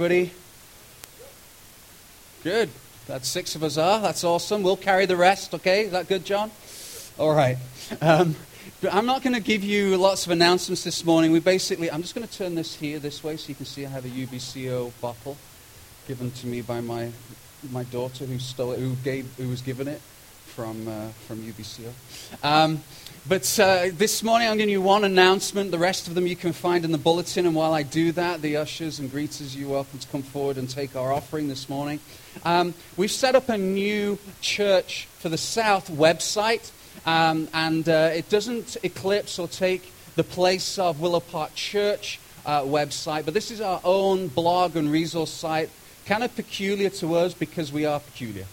Everybody? Good. That's six of us are. That's awesome. We'll carry the rest, okay? Is that good, John? All right. Um, I'm not going to give you lots of announcements this morning. We basically, I'm just going to turn this here this way so you can see I have a UBCO bottle given to me by my, my daughter who, stole it, who, gave, who was given it from, uh, from UBCO. Um, but uh, this morning I'm going giving you one announcement. The rest of them you can find in the bulletin. And while I do that, the ushers and greeters, you're welcome to come forward and take our offering this morning. Um, we've set up a new Church for the South website. Um, and uh, it doesn't eclipse or take the place of Willow Park Church uh, website. But this is our own blog and resource site, kind of peculiar to us because we are peculiar.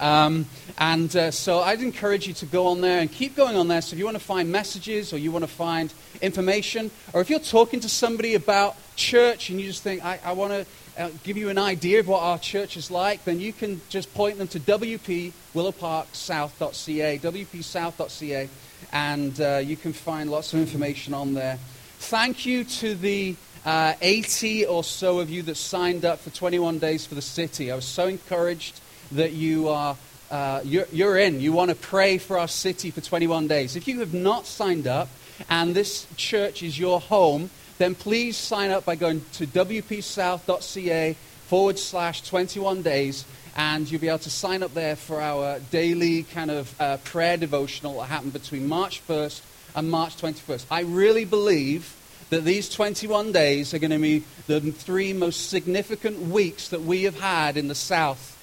Um, and uh, so I'd encourage you to go on there and keep going on there. So if you want to find messages or you want to find information, or if you're talking to somebody about church and you just think, I, I want to uh, give you an idea of what our church is like, then you can just point them to wpwillowparksouth.ca, wpsouth.ca, and uh, you can find lots of information on there. Thank you to the uh, 80 or so of you that signed up for 21 days for the city. I was so encouraged that you are uh, you're, you're in. You want to pray for our city for 21 days. If you have not signed up and this church is your home, then please sign up by going to wpsouth.ca forward slash 21 days and you'll be able to sign up there for our daily kind of uh, prayer devotional that happened between March 1st and March 21st. I really believe that these 21 days are going to be the three most significant weeks that we have had in the South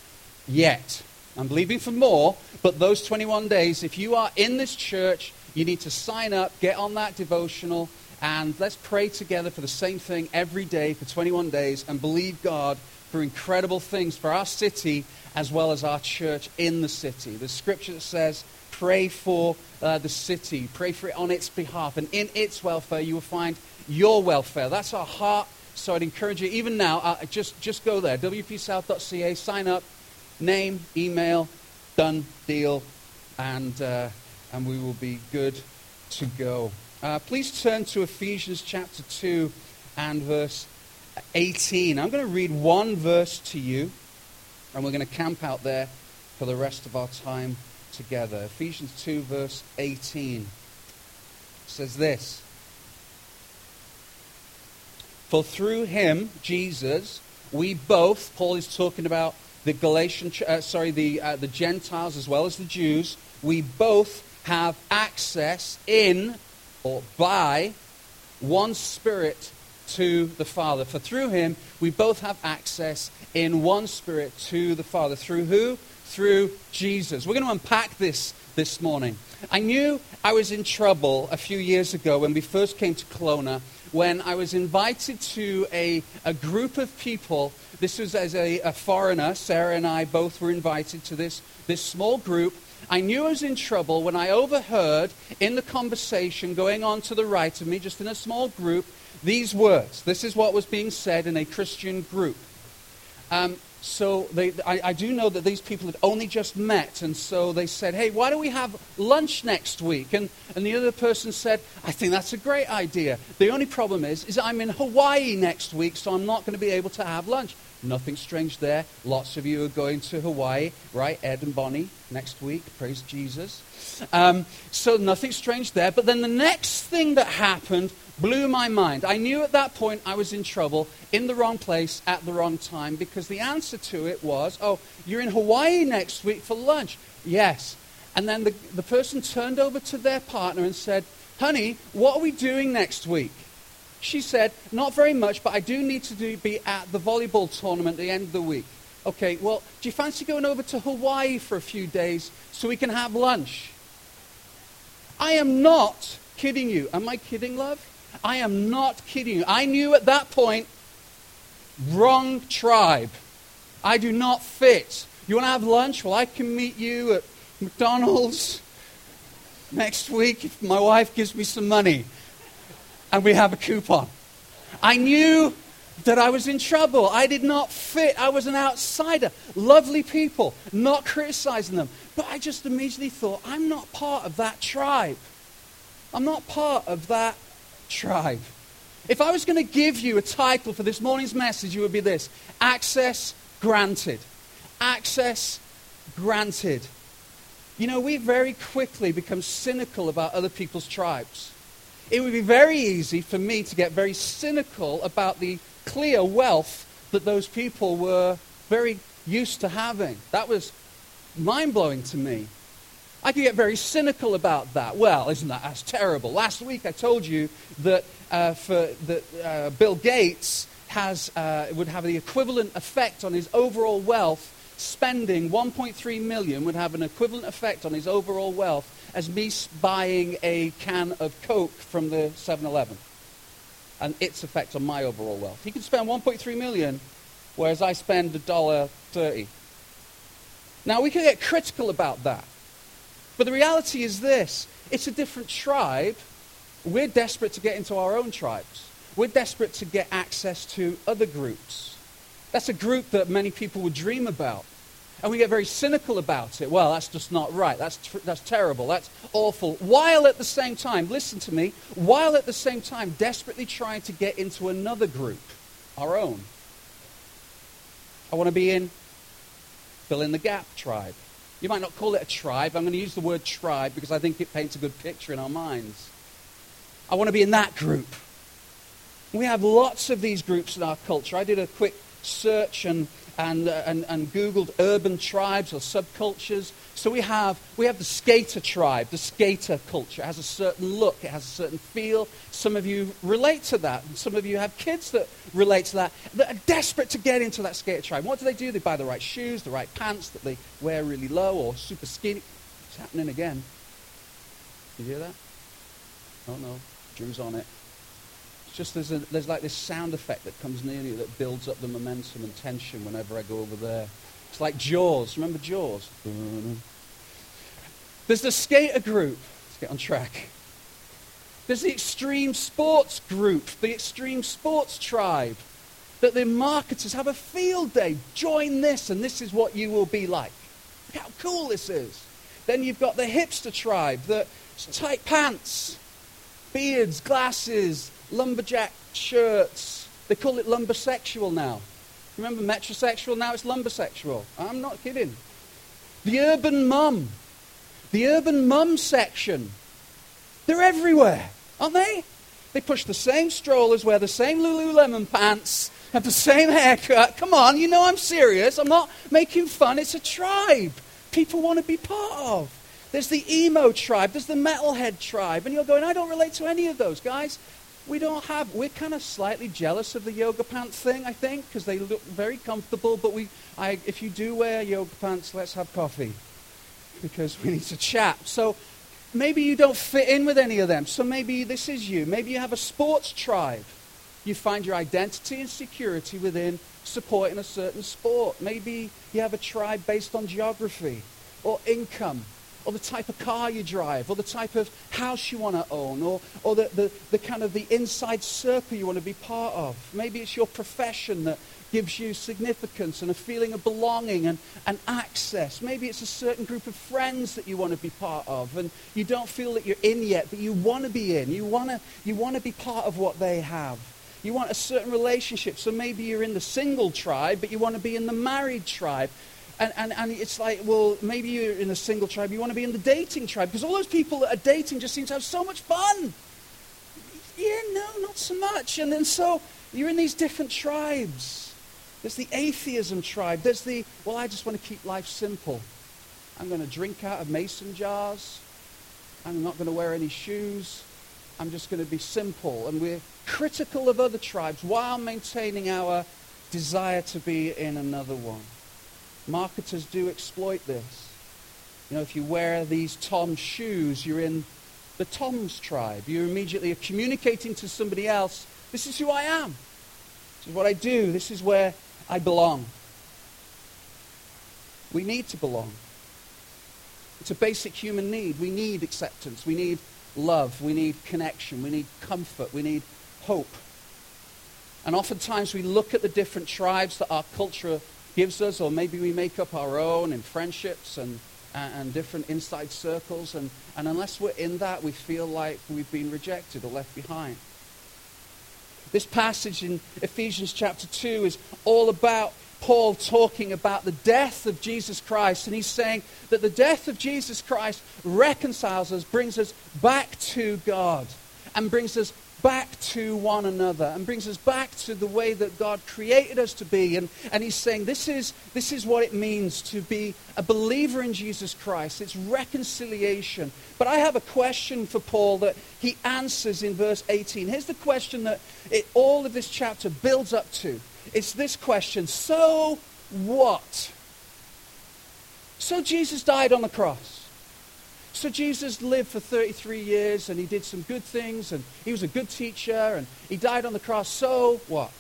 yet. I'm believing for more, but those 21 days, if you are in this church, you need to sign up, get on that devotional, and let's pray together for the same thing every day for 21 days and believe God for incredible things for our city as well as our church in the city. The scripture says, pray for uh, the city, pray for it on its behalf, and in its welfare you will find your welfare. That's our heart. So I'd encourage you, even now, uh, just, just go there, wpsouth.ca, sign up, name, email, done, deal, and, uh, and we will be good to go. Uh, please turn to Ephesians chapter 2 and verse 18. I'm going to read one verse to you, and we're going to camp out there for the rest of our time together. Ephesians 2, verse 18 says this For through him, Jesus, we both, Paul is talking about the Galatian, uh, sorry, the, uh, the Gentiles as well as the Jews, we both have access in or by one Spirit to the Father. For through him, we both have access in one Spirit to the Father. Through who? Through Jesus. We're going to unpack this this morning. I knew I was in trouble a few years ago when we first came to Kelowna when I was invited to a, a group of people. This was as a, a foreigner. Sarah and I both were invited to this, this small group. I knew I was in trouble when I overheard in the conversation going on to the right of me, just in a small group, these words. This is what was being said in a Christian group. Um, so they, I, I, do know that these people had only just met, and so they said, hey, why don't we have lunch next week? And, and the other person said, I think that's a great idea. The only problem is, is I'm in Hawaii next week, so I'm not going to be able to have lunch. Nothing strange there. Lots of you are going to Hawaii, right? Ed and Bonnie next week. Praise Jesus. Um, so nothing strange there. But then the next thing that happened blew my mind. I knew at that point I was in trouble, in the wrong place, at the wrong time, because the answer to it was, oh, you're in Hawaii next week for lunch. Yes. And then the, the person turned over to their partner and said, honey, what are we doing next week? She said, not very much, but I do need to do, be at the volleyball tournament at the end of the week. Okay, well, do you fancy going over to Hawaii for a few days so we can have lunch? I am not kidding you. Am I kidding, love? I am not kidding you. I knew at that point, wrong tribe. I do not fit. You want to have lunch? Well, I can meet you at McDonald's next week if my wife gives me some money and we have a coupon. I knew that I was in trouble. I did not fit. I was an outsider. Lovely people, not criticizing them. But I just immediately thought, I'm not part of that tribe. I'm not part of that tribe. If I was going to give you a title for this morning's message, it would be this Access Granted. Access Granted. You know, we very quickly become cynical about other people's tribes. It would be very easy for me to get very cynical about the clear wealth that those people were very used to having. That was mind blowing to me. I could get very cynical about that. Well, isn't that that's terrible? Last week I told you that uh, for that uh, Bill Gates has uh, would have the equivalent effect on his overall wealth. Spending 1.3 million would have an equivalent effect on his overall wealth as me buying a can of Coke from the 7-Eleven, and its effect on my overall wealth. He can spend 1.3 million, whereas I spend a dollar thirty. Now we can get critical about that. But the reality is this it's a different tribe. We're desperate to get into our own tribes. We're desperate to get access to other groups. That's a group that many people would dream about. And we get very cynical about it. Well, that's just not right. That's, tr- that's terrible. That's awful. While at the same time, listen to me, while at the same time desperately trying to get into another group, our own. I want to be in fill in the gap tribe. You might not call it a tribe. I'm going to use the word tribe because I think it paints a good picture in our minds. I want to be in that group. We have lots of these groups in our culture. I did a quick search and and, uh, and, and Googled urban tribes or subcultures. So we have, we have the skater tribe, the skater culture. It has a certain look, it has a certain feel. Some of you relate to that, and some of you have kids that relate to that, that are desperate to get into that skater tribe. What do they do? They buy the right shoes, the right pants that they wear really low or super skinny. It's happening again. You hear that? Oh no, Drew's on it just there's, a, there's like this sound effect that comes near you that builds up the momentum and tension whenever I go over there. It's like Jaws. Remember Jaws? There's the skater group. Let's get on track. There's the extreme sports group, the extreme sports tribe. That the marketers have a field day. Join this, and this is what you will be like. Look how cool this is. Then you've got the hipster tribe, the tight pants, beards, glasses, lumberjack shirts. They call it lumbersexual now. Remember metrosexual? Now it's lumbersexual. I'm not kidding. The urban mum. The urban mum section. They're everywhere, aren't they? They push the same strollers, wear the same Lululemon pants, have the same haircut. Come on, you know I'm serious. I'm not making fun. It's a tribe people want to be part of. There's the emo tribe, there's the metalhead tribe. And you're going, I don't relate to any of those guys we don't have, we're kind of slightly jealous of the yoga pants thing, I think, because they look very comfortable. But we, I, if you do wear yoga pants, let's have coffee because we need to chat. So maybe you don't fit in with any of them. So maybe this is you. Maybe you have a sports tribe. You find your identity and security within supporting a certain sport. Maybe you have a tribe based on geography or income or the type of car you drive, or the type of house you want to own, or, or the, the, the kind of the inside circle you want to be part of. Maybe it's your profession that gives you significance and a feeling of belonging and, and access. Maybe it's a certain group of friends that you want to be part of, and you don't feel that you're in yet, but you want to be in. You want to, you want to be part of what they have. You want a certain relationship. So maybe you're in the single tribe, but you want to be in the married tribe. And, and, and it's like, well, maybe you're in a single tribe, you want to be in the dating tribe, because all those people that are dating just seem to have so much fun. Yeah, no, not so much. And then so you're in these different tribes. There's the atheism tribe. There's the, well, I just want to keep life simple. I'm going to drink out of mason jars. I'm not going to wear any shoes. I'm just going to be simple. And we're critical of other tribes while maintaining our desire to be in another one. Marketers do exploit this. You know, if you wear these Tom shoes, you're in the Tom's tribe. You're immediately communicating to somebody else, this is who I am. This is what I do. This is where I belong. We need to belong. It's a basic human need. We need acceptance. We need love. We need connection. We need comfort. We need hope. And oftentimes we look at the different tribes that our culture gives us, or maybe we make up our own in friendships and, and different inside circles. And, and unless we're in that, we feel like we've been rejected or left behind. This passage in Ephesians chapter 2 is all about Paul talking about the death of Jesus Christ. And he's saying that the death of Jesus Christ reconciles us, brings us back to God, and brings us back to one another and brings us back to the way that God created us to be. And, and he's saying this is, this is what it means to be a believer in Jesus Christ. It's reconciliation. But I have a question for Paul that he answers in verse 18. Here's the question that it, all of this chapter builds up to. It's this question So what? So Jesus died on the cross. So Jesus lived for 33 years and he did some good things and he was a good teacher and he died on the cross. So what?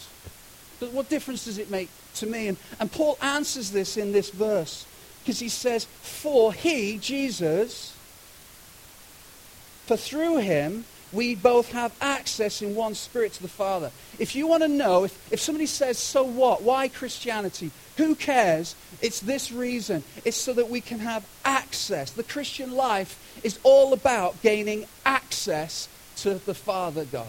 What difference does it make to me? And, and Paul answers this in this verse because he says, For he, Jesus, for through him we both have access in one spirit to the Father. If you want to know, if, if somebody says, so what? Why Christianity? Who cares? It's this reason. It's so that we can have access. The Christian life is all about gaining access to the Father God.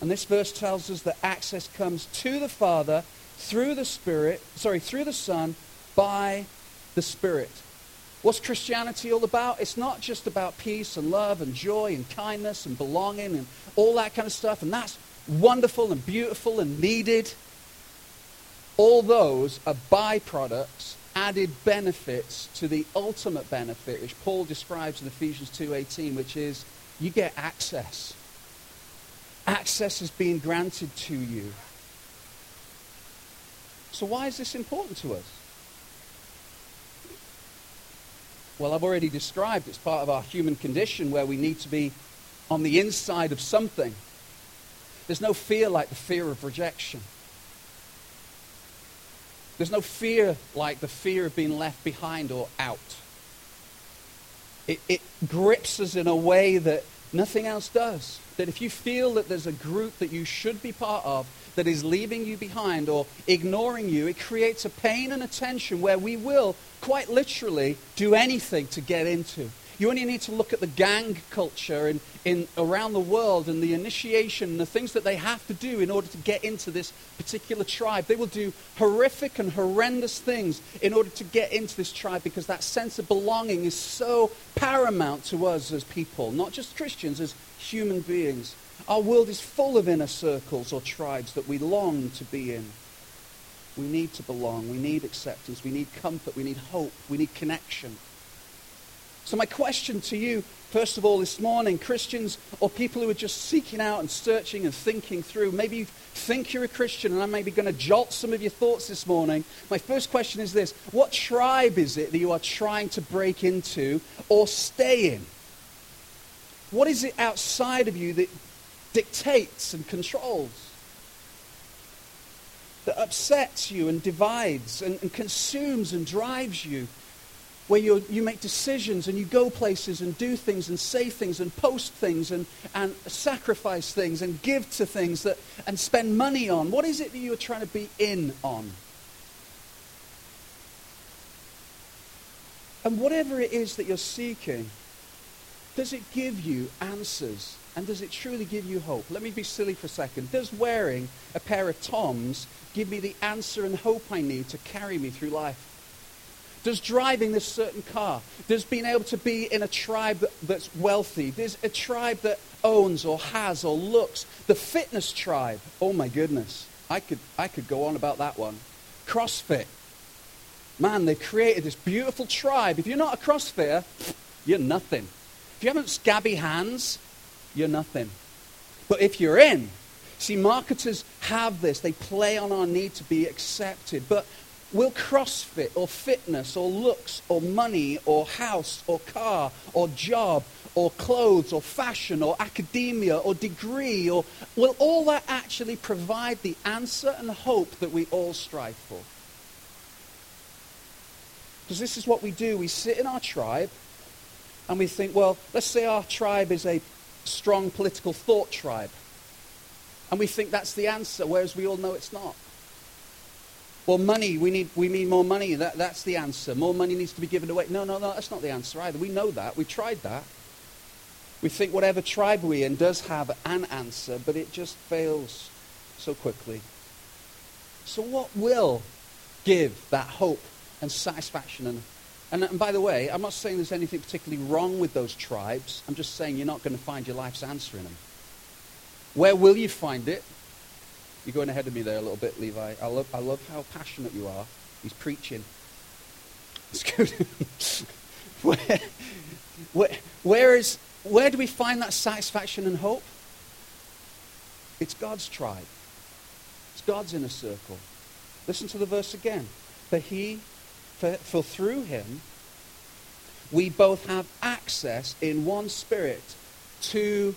And this verse tells us that access comes to the Father through the Spirit, sorry, through the Son by the Spirit. What's Christianity all about? It's not just about peace and love and joy and kindness and belonging and all that kind of stuff. And that's wonderful and beautiful and needed. All those are byproducts, added benefits to the ultimate benefit, which Paul describes in Ephesians 2.18, which is you get access. Access is being granted to you. So why is this important to us? Well, I've already described it's part of our human condition where we need to be on the inside of something. There's no fear like the fear of rejection. There's no fear like the fear of being left behind or out. It, it grips us in a way that nothing else does. That if you feel that there's a group that you should be part of that is leaving you behind or ignoring you, it creates a pain and a tension where we will quite literally do anything to get into. You only need to look at the gang culture in, in, around the world and the initiation and the things that they have to do in order to get into this particular tribe. They will do horrific and horrendous things in order to get into this tribe because that sense of belonging is so paramount to us as people, not just Christians, as human beings. Our world is full of inner circles or tribes that we long to be in. We need to belong. We need acceptance. We need comfort. We need hope. We need connection. So, my question to you, first of all, this morning, Christians or people who are just seeking out and searching and thinking through, maybe you think you're a Christian, and I'm maybe going to jolt some of your thoughts this morning. My first question is this What tribe is it that you are trying to break into or stay in? What is it outside of you that dictates and controls? that upsets you and divides and, and consumes and drives you, where you you make decisions and you go places and do things and say things and post things and, and sacrifice things and give to things that, and spend money on? What is it that you are trying to be in on? And whatever it is that you're seeking, does it give you answers and does it truly give you hope? Let me be silly for a second. Does wearing a pair of Toms give me the answer and hope I need to carry me through life? Does driving this certain car, does being able to be in a tribe that, that's wealthy, there's a tribe that owns or has or looks, the fitness tribe, oh my goodness, I could, I could go on about that one. CrossFit. Man, they've created this beautiful tribe. If you're not a CrossFitter, you're nothing. If you haven't scabby hands, you're nothing. But if you're in, see, marketers have this. They play on our need to be accepted. But will CrossFit or fitness or looks or money or house or car or job or clothes or fashion or academia or degree or will all that actually provide the answer and hope that we all strive for? Because this is what we do. We sit in our tribe and we think, well, let's say our tribe is a strong political thought tribe. And we think that's the answer, whereas we all know it's not. Well, money, we need, we need more money. That, that's the answer. More money needs to be given away. No, no, no, that's not the answer either. We know that. We've tried that. We think whatever tribe we're in does have an answer, but it just fails so quickly. So, what will give that hope and satisfaction? And, and, and by the way, I'm not saying there's anything particularly wrong with those tribes. I'm just saying you're not going to find your life's answer in them. Where will you find it? You're going ahead of me there a little bit, Levi. I love, I love how passionate you are. He's preaching. It's good. where, where, where, is, where do we find that satisfaction and hope? It's God's tribe. It's God's inner circle. Listen to the verse again. For he, for, for through him, we both have access in one spirit to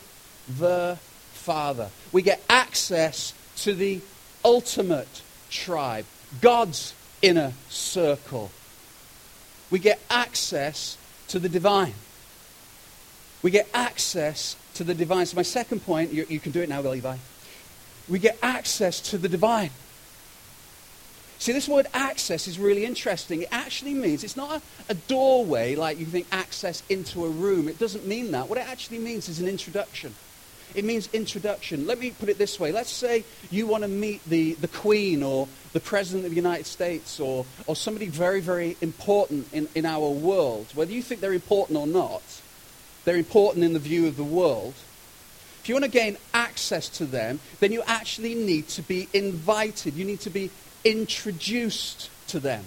the Father. We get access to the ultimate tribe, God's inner circle. We get access to the divine. We get access to the divine. So, my second point, you, you can do it now, Levi. We get access to the divine. See, this word access is really interesting. It actually means it's not a, a, doorway like you think access into a room. It doesn't mean that. What it actually means is an introduction. It means introduction. Let me put it this way. Let's say you want to meet the, the Queen or the President of the United States or, or somebody very, very important in, in our world. Whether you think they're important or not, they're important in the view of the world. If you want to gain access to them, then you actually need to be invited. You need to be introduced to them.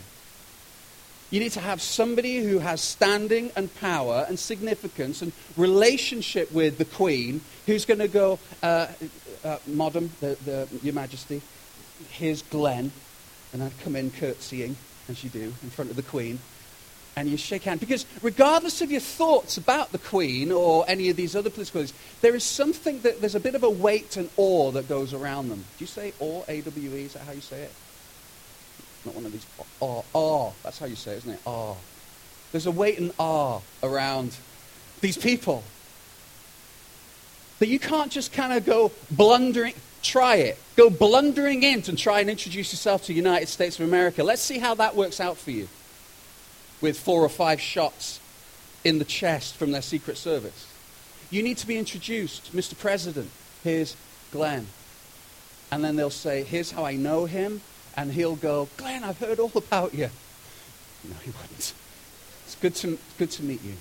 You need to have somebody who has standing and power and significance and relationship with the Queen who's going to go, uh, uh, Madam, the, the, Your Majesty, here's Glenn. And I'd come in curtsying, as you do, in front of the Queen. And you shake hands. Because regardless of your thoughts about the Queen or any of these other political leaders, there is something that there's a bit of a weight and awe that goes around them. Do you say awe, A-W-E? Is that how you say it? Not one of these. Awe. Awe. Ah, ah, that's how you say it, isn't it? Ah. There's a weight and ah, awe around these people. That you can't just kind of go blundering. Try it. Go blundering in and try and introduce yourself to the United States of America. Let's see how that works out for you. With four or five shots in the chest from their Secret Service. You need to be introduced. Mr. President, here's Glenn. And then they'll say, here's how I know him and he'll go, Glenn, I've heard all about you. No, he wouldn't. It's good to, good to meet you.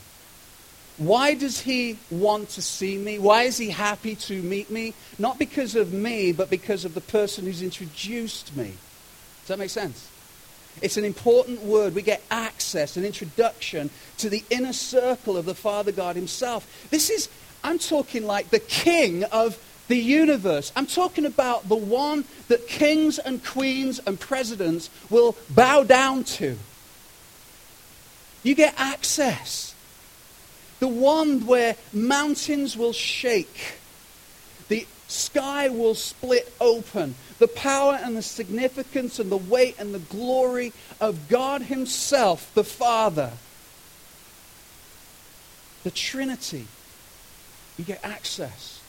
Why does he want to see me? Why is he happy to meet me? Not because of me, but because of the person who's introduced me. Does that make sense? It's an important word. We get access, an introduction to the inner circle of the Father God himself. This is, I'm talking like the king of the universe. I'm talking about the one that kings and queens and presidents will bow down to. You get access. The one where mountains will shake, the sky will split open, the power and the significance and the weight and the glory of God Himself, the Father. The Trinity. You get access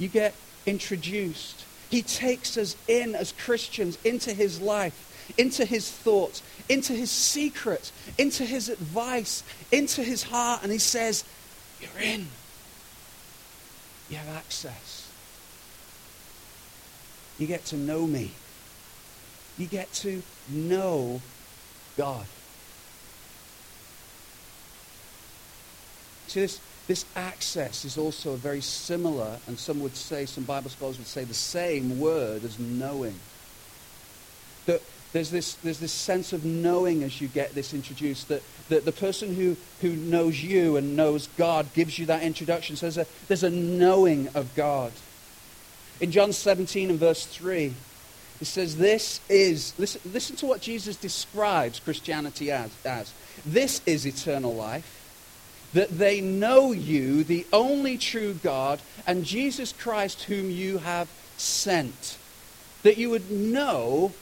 you get introduced. He takes us in as Christians into his life, into his thoughts, into his secrets, into his advice, into his heart, and he says, You're in. You have access. You get to know me. You get to know God. See, this, this access is also a very similar, and some would say, some Bible scholars would say, the same word as knowing. That there's this, there's this sense of knowing as you get this introduced, that, that the person who, who knows you and knows God gives you that introduction. So there's a, there's a knowing of God. In John 17 and verse 3, it says, This is, listen, listen to what Jesus describes Christianity as, as. This is eternal life that they know you, the only true God, and Jesus Christ, whom you have sent. That you would know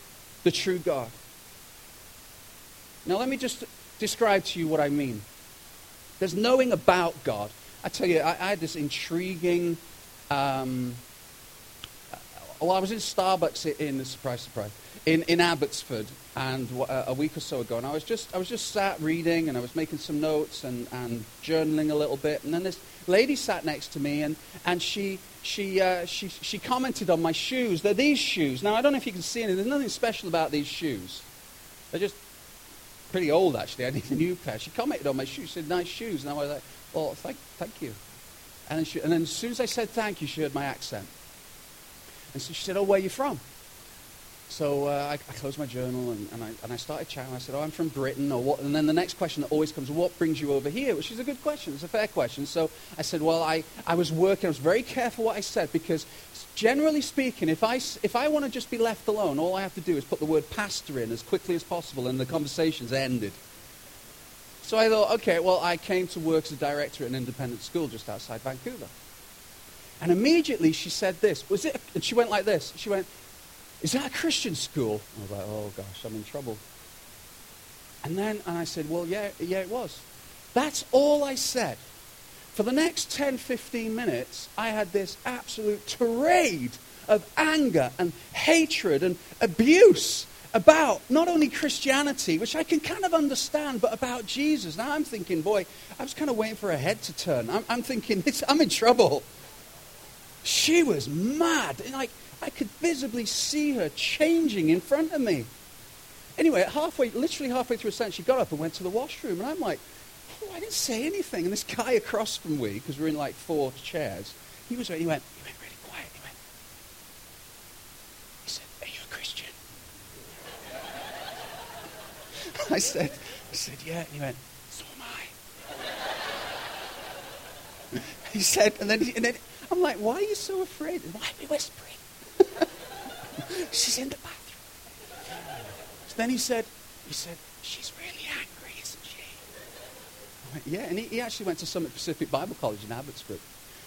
the true God. Now, let me just describe to you what I mean. There's knowing about God. I tell you, I, I had this intriguing um, well, I was in Starbucks in, surprise, surprise, in, in Abbotsford, and uh, a week or so ago, and I was just, I was just sat reading, and I was making some notes and, and journaling a little bit, and then this lady sat next to me, and, and she, she, uh, she, she commented on my shoes. They're these shoes. Now, I don't know if you can see anything. There's nothing special about these shoes. They're just pretty old, actually. I need a new pair. She commented on my shoes. She said, nice shoes. And I was like, "Oh, thank, thank you. And she, and then as soon as I said thank you, she heard my accent. And so she said, oh, where are you from? So uh, I, I, closed my journal and, and, I, and I started chatting. I said, oh, I'm from Britain. Or what? And then the next question that always comes, what brings you over here? Which is a good question. It's a fair question. So I said, well, I, I was working. I was very careful what I said because generally speaking, if I, if I want to just be left alone, all I have to do is put the word pastor in as quickly as possible and the conversation's ended. So I thought, okay, well, I came to work as a director at an independent school just outside Vancouver. And immediately she said this. Was it? And she went like this. She went, is that a Christian school? I was like, oh gosh, I'm in trouble. And then and I said, well, yeah, yeah, it was. That's all I said. For the next 10, 15 minutes, I had this absolute tirade of anger and hatred and abuse about not only Christianity, which I can kind of understand, but about Jesus. Now I'm thinking, boy, I was kind of waiting for a head to turn. I'm, I'm thinking, I'm in trouble. She was mad. Like, I could visibly see her changing in front of me. Anyway, halfway, literally halfway through a sentence, she got up and went to the washroom. And I'm like, oh, I didn't say anything. And this guy across from me, because we're in like four chairs, he was, he went, he went really quiet. He went, he said, are you a Christian? I said, I said, yeah. And he went, so am I. he said, and then, and then I'm like, why are you so afraid? Why are we whispering? She's in the bathroom. So then he said, he said, she's really angry, isn't she? I Went, yeah, and he, he, actually went to Summit Pacific Bible College in Abbotsford.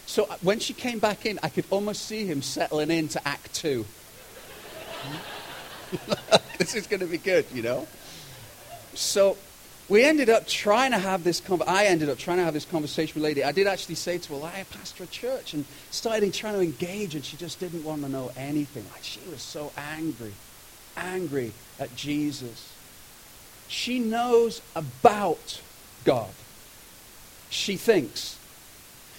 So uh, when she came back in, I could almost see him settling into Act Two. this is going to be good, you know? So we ended up trying to have this con- I ended up trying to have this conversation with a lady. I did actually say to her, well, I pastor a church and started trying to engage and she just didn't want to know anything. Like she was so angry, angry at Jesus. She knows about God. She thinks.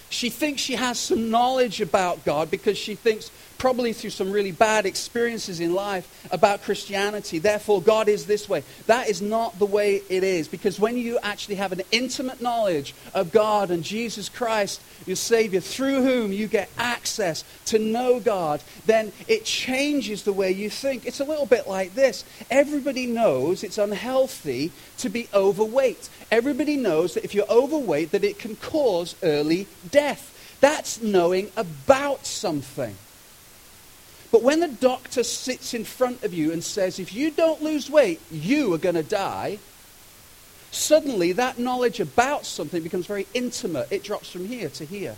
She thinks she has some knowledge about God because she thinks probably through some really bad experiences in life about Christianity. Therefore, God is this way. That is not the way it is. Because when you actually have an intimate knowledge of God and Jesus Christ, your Savior, through whom you get access to know God, then it changes the way you think. It's a little bit like this. Everybody knows it's unhealthy to be overweight. Everybody knows that if you're overweight, that it can cause early death. That's knowing about something. But when the doctor sits in front of you and says, if you don't lose weight, you are going to die, suddenly that knowledge about something becomes very intimate. It drops from here to here.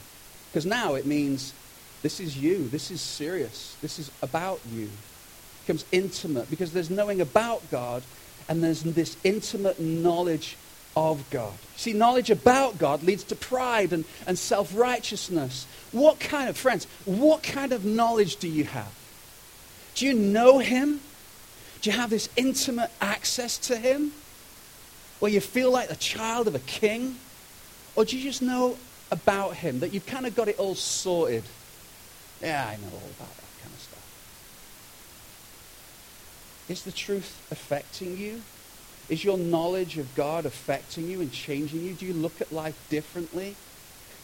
Because now it means this is you. This is serious. This is about you. It becomes intimate because there's knowing about God and there's this intimate knowledge of God. See, knowledge about God leads to pride and, and self righteousness. What kind of, friends, what kind of knowledge do you have? Do you know him? Do you have this intimate access to him? Where you feel like the child of a king? Or do you just know about him, that you've kind of got it all sorted? Yeah, I know all about that kind of stuff. Is the truth affecting you? Is your knowledge of God affecting you and changing you? Do you look at life differently?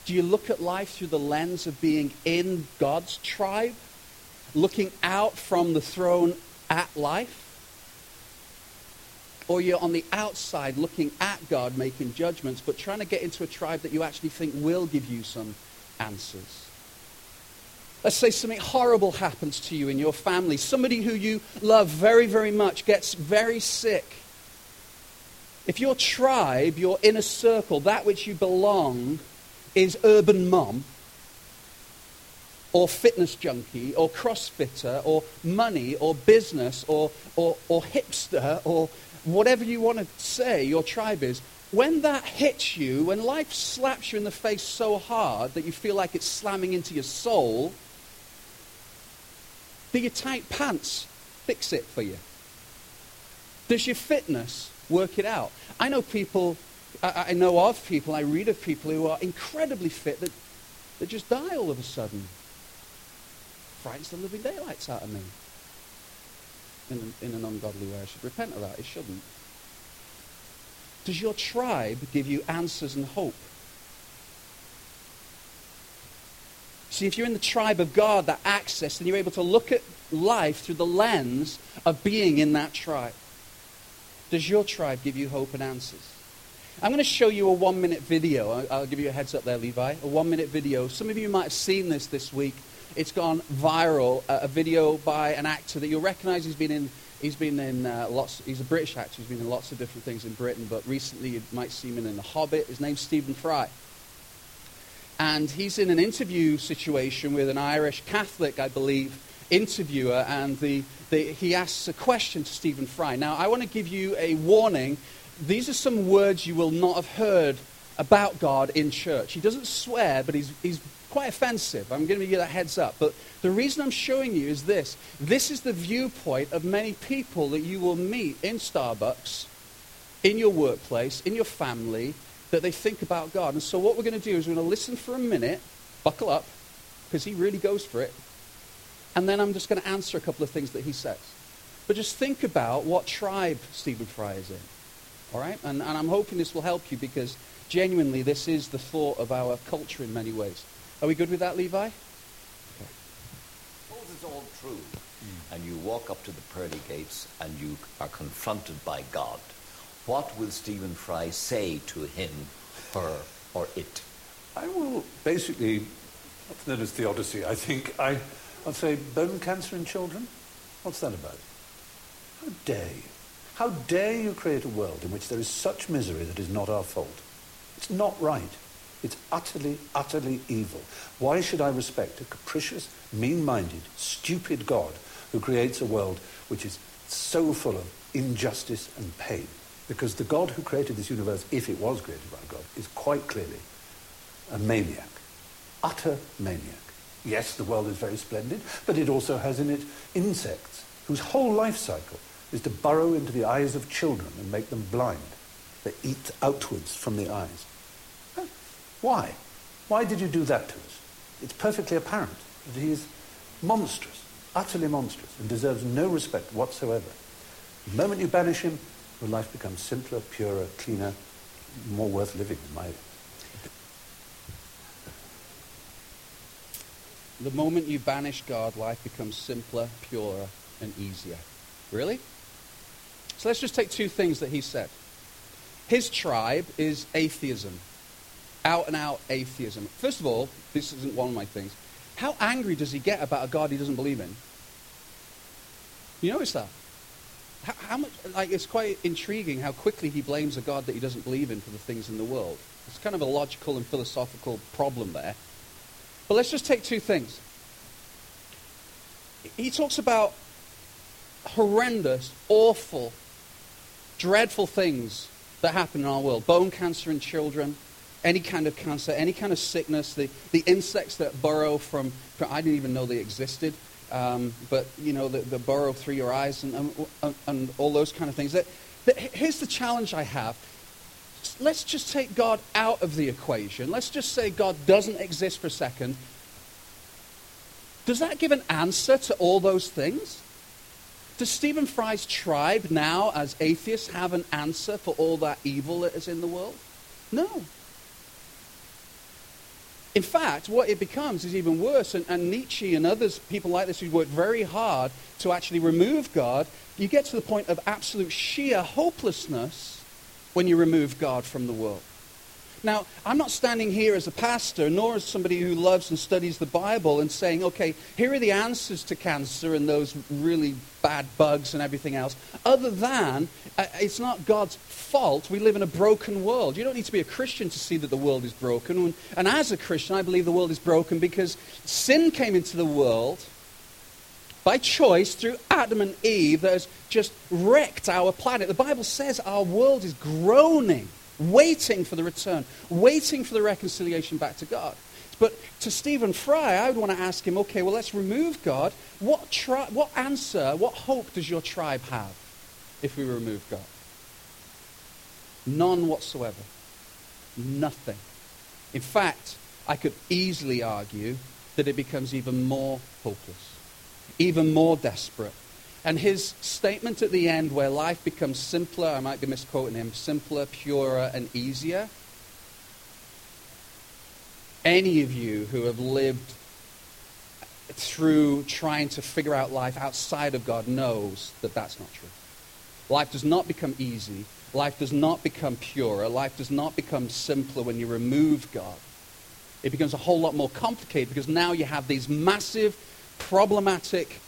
Do you look at life through the lens of being in God's tribe? Looking out from the throne at life? Or you're on the outside looking at God making judgments, but trying to get into a tribe that you actually think will give you some answers? Let's say something horrible happens to you in your family. Somebody who you love very, very much gets very sick. If your tribe, your inner circle, that which you belong, is urban mom, or fitness junkie or crossfitter or money or business or, or, or hipster or whatever you want to say your tribe is, when that hits you, when life slaps you in the face so hard that you feel like it's slamming into your soul, Do your tight pants fix it for you? Does your fitness work it out? I know people, I, I know of people, I read of people who are incredibly fit that, that just die all of a sudden. Frightens the living daylights out of me. In, in an ungodly way. I should repent of that. It shouldn't. Does your tribe give you answers and hope? See, if you're in the tribe of God, that access, then you're able to look at life through the lens of being in that tribe. Does your tribe give you hope and answers? I'm going to show you a one minute video. I'll give you a heads up there, Levi. A one minute video. Some of you might have seen this this week. It's gone viral. Uh, a video by an actor that you'll recognize. He's been in, he's been in uh, lots, he's a British actor. He's been in lots of different things in Britain, but recently you might see him in The Hobbit. His name's Stephen Fry and he's in an interview situation with an Irish Catholic, I believe, interviewer, and the, the, he asks a question to Stephen Fry. Now, I want to give you a warning. These are some words you will not have heard about God in church. He doesn't swear, but he's, he's quite offensive. I'm going to give you that heads up. But the reason I'm showing you is this this is the viewpoint of many people that you will meet in Starbucks, in your workplace, in your family, that they think about God. And so what we're going to do is we're going to listen for a minute, buckle up, because he really goes for it. And then I'm just going to answer a couple of things that he says. But just think about what tribe Stephen Fry is in. All right? And, and I'm hoping this will help you because genuinely this is the thought of our culture in many ways. Are we good with that, Levi? Okay. Suppose it's all true, mm. and you walk up to the pearly gates and you are confronted by God what will Stephen Fry say to him, her, or it? I will basically, what's known as theodicy, I think. I, I'll say bone cancer in children. What's that about? How dare you? How dare you create a world in which there is such misery that is not our fault? It's not right. It's utterly, utterly evil. Why should I respect a capricious, mean-minded, stupid God who creates a world which is so full of injustice and pain? Because the God who created this universe, if it was created by God, is quite clearly a maniac. Utter maniac. Yes, the world is very splendid, but it also has in it insects whose whole life cycle is to burrow into the eyes of children and make them blind. They eat outwards from the eyes. Why? Why did you do that to us? It's perfectly apparent that he is monstrous, utterly monstrous, and deserves no respect whatsoever. The moment you banish him, your life becomes simpler, purer, cleaner, more worth living in my The moment you banish God, life becomes simpler, purer, and easier. Really? So let's just take two things that he said. His tribe is atheism. Out and out atheism. First of all, this isn't one of my things. How angry does he get about a God he doesn't believe in? You notice that? How, how, much, like, it's quite intriguing how quickly he blames a God that he doesn't believe in for the things in the world. It's kind of a logical and philosophical problem there. But let's just take two things. He talks about horrendous, awful, dreadful things that happen in our world bone cancer in children, any kind of cancer, any kind of sickness, the, the insects that burrow from, from I didn't even know they existed. Um, but, you know, the, the burrow through your eyes and, and, and all those kind of things. That, that, here's the challenge I have. Let's just take God out of the equation. Let's just say God doesn't exist for a second. Does that give an answer to all those things? Does Stephen Fry's tribe now, as atheists, have an answer for all that evil that is in the world? No. In fact, what it becomes is even worse. And, and, Nietzsche and others, people like this who work very hard to actually remove God, you get to the point of absolute sheer hopelessness when you remove God from the world. Now, I'm not standing here as a pastor, nor as somebody who loves and studies the Bible and saying, okay, here are the answers to cancer and those really bad bugs and everything else, other than uh, it's not God's fault. We live in a broken world. You don't need to be a Christian to see that the world is broken. And, and as a Christian, I believe the world is broken because sin came into the world by choice through Adam and Eve that has just wrecked our planet. The Bible says our world is groaning waiting for the return, waiting for the reconciliation back to God. But to Stephen Fry, I would want to ask him, okay, well, let's remove God. What, tri- what answer, what hope does your tribe have if we remove God? None whatsoever. Nothing. In fact, I could easily argue that it becomes even more hopeless, even more desperate. And his statement at the end, where life becomes simpler, I might be misquoting him, simpler, purer, and easier. Any of you who have lived through trying to figure out life outside of God knows that that's not true. Life does not become easy. Life does not become purer. Life does not become simpler when you remove God. It becomes a whole lot more complicated because now you have these massive, problematic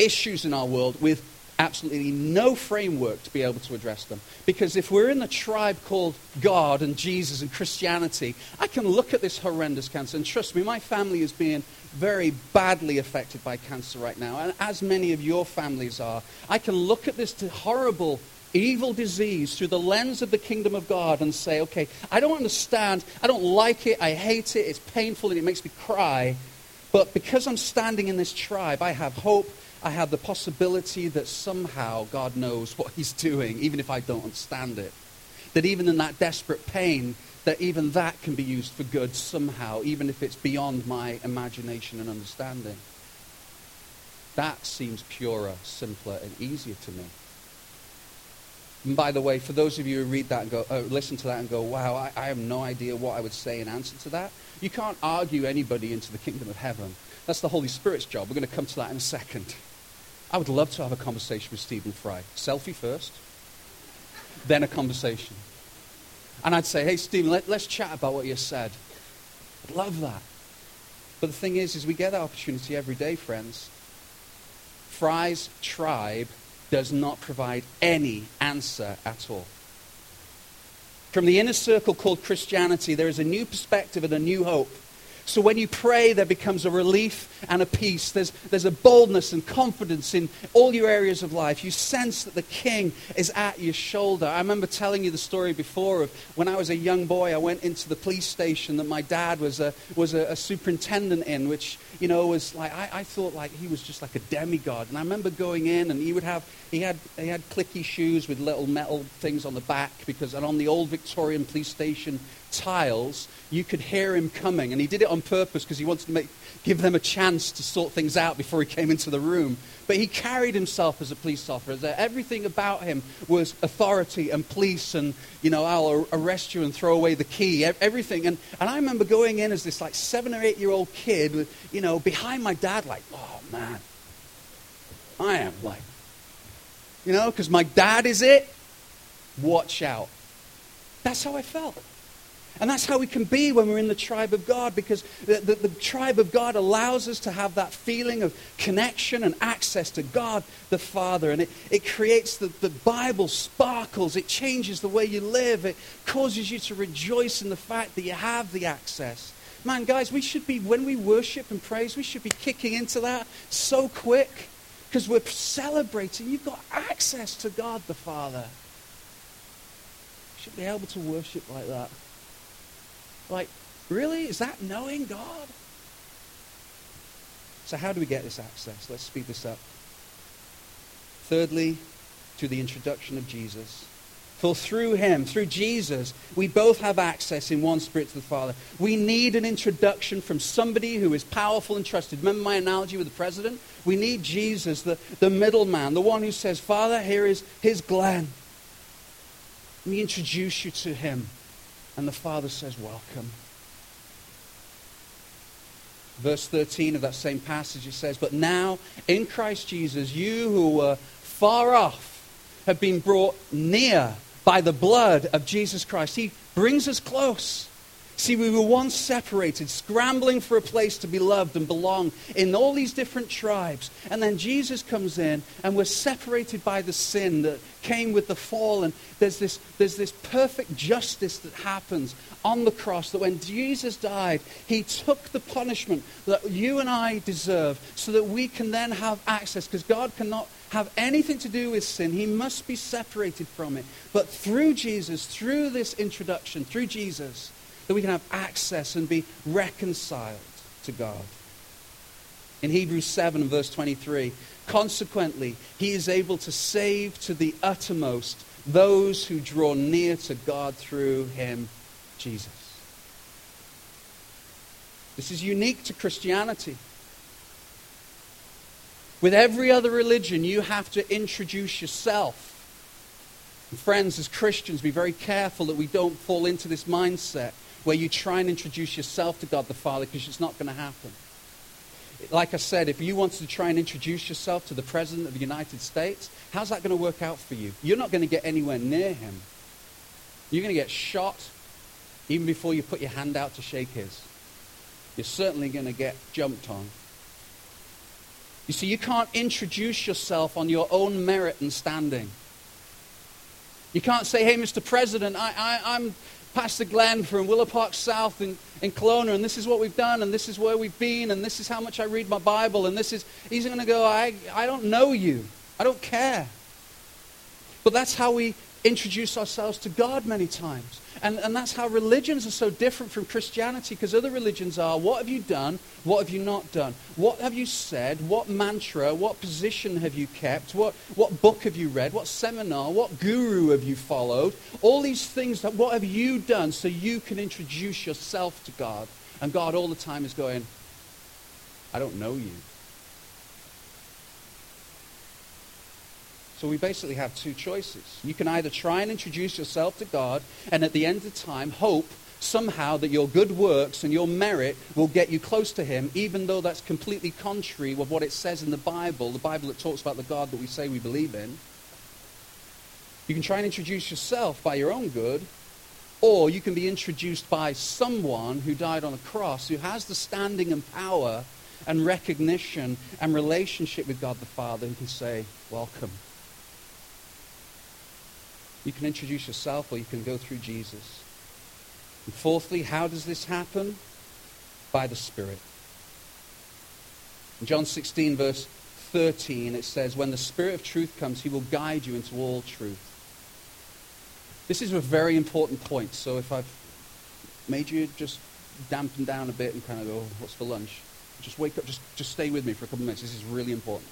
issues in our world with absolutely no framework to be able to address them. Because if we're in the tribe called God and Jesus and Christianity, I can look at this horrendous cancer, and trust me, my family is being very badly affected by cancer right now, and as many of your families are. I can look at this horrible evil disease through the lens of the kingdom of God and say, okay, I don't understand, I don't like it, I hate it, it's painful, and it makes me cry. But because I'm standing in this tribe, I have hope. I have the possibility that somehow God knows what He's doing, even if I don't understand it. That even in that desperate pain, that even that can be used for good somehow, even if it's beyond my imagination and understanding. That seems purer, simpler, and easier to me. And by the way, for those of you who read that and go, uh, listen to that and go, wow, I, I have no idea what I would say in answer to that, you can't argue anybody into the kingdom of heaven. That's the Holy Spirit's job. We're going to come to that in a second. I would love to have a conversation with Stephen Fry. Selfie first, then a conversation. And I'd say, hey, Stephen, let, let's chat about what you said. I'd love that. But the thing is, is we get that opportunity every day, friends. Fry's tribe does not provide any answer at all. From the inner circle called Christianity, there is a new perspective and a new hope. So when you pray, there becomes a relief and a peace. There's, there's a boldness and confidence in all your areas of life. You sense that the king is at your shoulder. I remember telling you the story before of when I was a young boy, I went into the police station that my dad was a, was a, a superintendent in, which, you know, was like, I, I thought like he was just like a demigod. And I remember going in and he would have, he had, he had clicky shoes with little metal things on the back because, and on the old Victorian police station, tiles, you could hear him coming. And he did it on purpose because he wanted to make, give them a chance to sort things out before he came into the room. But he carried himself as a police officer. Everything about him was authority and police and, you know, I'll arrest you and throw away the key, everything. And, and I remember going in as this like seven or eight year old kid with, you know, behind my dad like, oh man, I am like, you know, because my dad is it. Watch out. That's how I felt. And that's how we can be when we're in the tribe of God, because the, the, the, tribe of God allows us to have that feeling of connection and access to God the Father. And it, it creates the, the Bible sparkles, it changes the way you live, it causes you to rejoice in the fact that you have the access. Man, guys, we should be, when we worship and praise, we should be kicking into that so quick because we're celebrating. You've got access to God the Father. You should be able to worship like that. Like, really? Is that knowing God? So, how do we get this access? Let's speed this up. Thirdly, to the introduction of Jesus. For through him, through Jesus, we both have access in one spirit to the Father. We need an introduction from somebody who is powerful and trusted. Remember my analogy with the president? We need Jesus, the, the middleman, the one who says, Father, here is his Glenn. Let me introduce you to him. And the Father says, Welcome. Verse 13 of that same passage, it says, But now, in Christ Jesus, you who were far off have been brought near by the blood of Jesus Christ. He brings us close. See, we were once separated, scrambling for a place to be loved and belong in all these different tribes. And then Jesus comes in, and we're separated by the sin that came with the fall. And there's this, there's this perfect justice that happens on the cross that when Jesus died, he took the punishment that you and I deserve so that we can then have access, because God cannot have anything to do with sin. He must be separated from it. But through Jesus, through this introduction, through Jesus, that we can have access and be reconciled to God. In Hebrews 7, verse 23, consequently, he is able to save to the uttermost those who draw near to God through him, Jesus. This is unique to Christianity. With every other religion, you have to introduce yourself. And friends, as Christians, be very careful that we don't fall into this mindset where you try and introduce yourself to God the Father because it's not going to happen. Like I said, if you wanted to try and introduce yourself to the President of the United States, how's that going to work out for you? You're not going to get anywhere near him. You're going to get shot even before you put your hand out to shake his. You're certainly going to get jumped on. You see, you can't introduce yourself on your own merit and standing. You can't say, hey, Mr. President, I, I, I'm Pastor Glenn from Willow Park South in, in Kelowna, and this is what we've done, and this is where we've been, and this is how much I read my Bible, and this is, he's going to go, I, I don't know you. I don't care. But that's how we introduce ourselves to God many times. And, and that's how religions are so different from Christianity, because other religions are what have you done? What have you not done? What have you said? What mantra? What position have you kept? What, what book have you read? What seminar? What guru have you followed? All these things, that, what have you done so you can introduce yourself to God? And God all the time is going, I don't know you. So we basically have two choices. You can either try and introduce yourself to God and at the end of time hope somehow that your good works and your merit will get you close to him, even though that's completely contrary with what it says in the Bible, the Bible that talks about the God that we say we believe in. You can try and introduce yourself by your own good, or you can be introduced by someone who died on a cross, who has the standing and power and recognition and relationship with God the Father, who can say, welcome. You can introduce yourself or you can go through Jesus. And fourthly, how does this happen? By the Spirit. In John 16, verse 13, it says, When the Spirit of truth comes, he will guide you into all truth. This is a very important point. So if I've made you just dampen down a bit and kind of go, oh, what's for lunch? Just wake up, just, just stay with me for a couple of minutes. This is really important.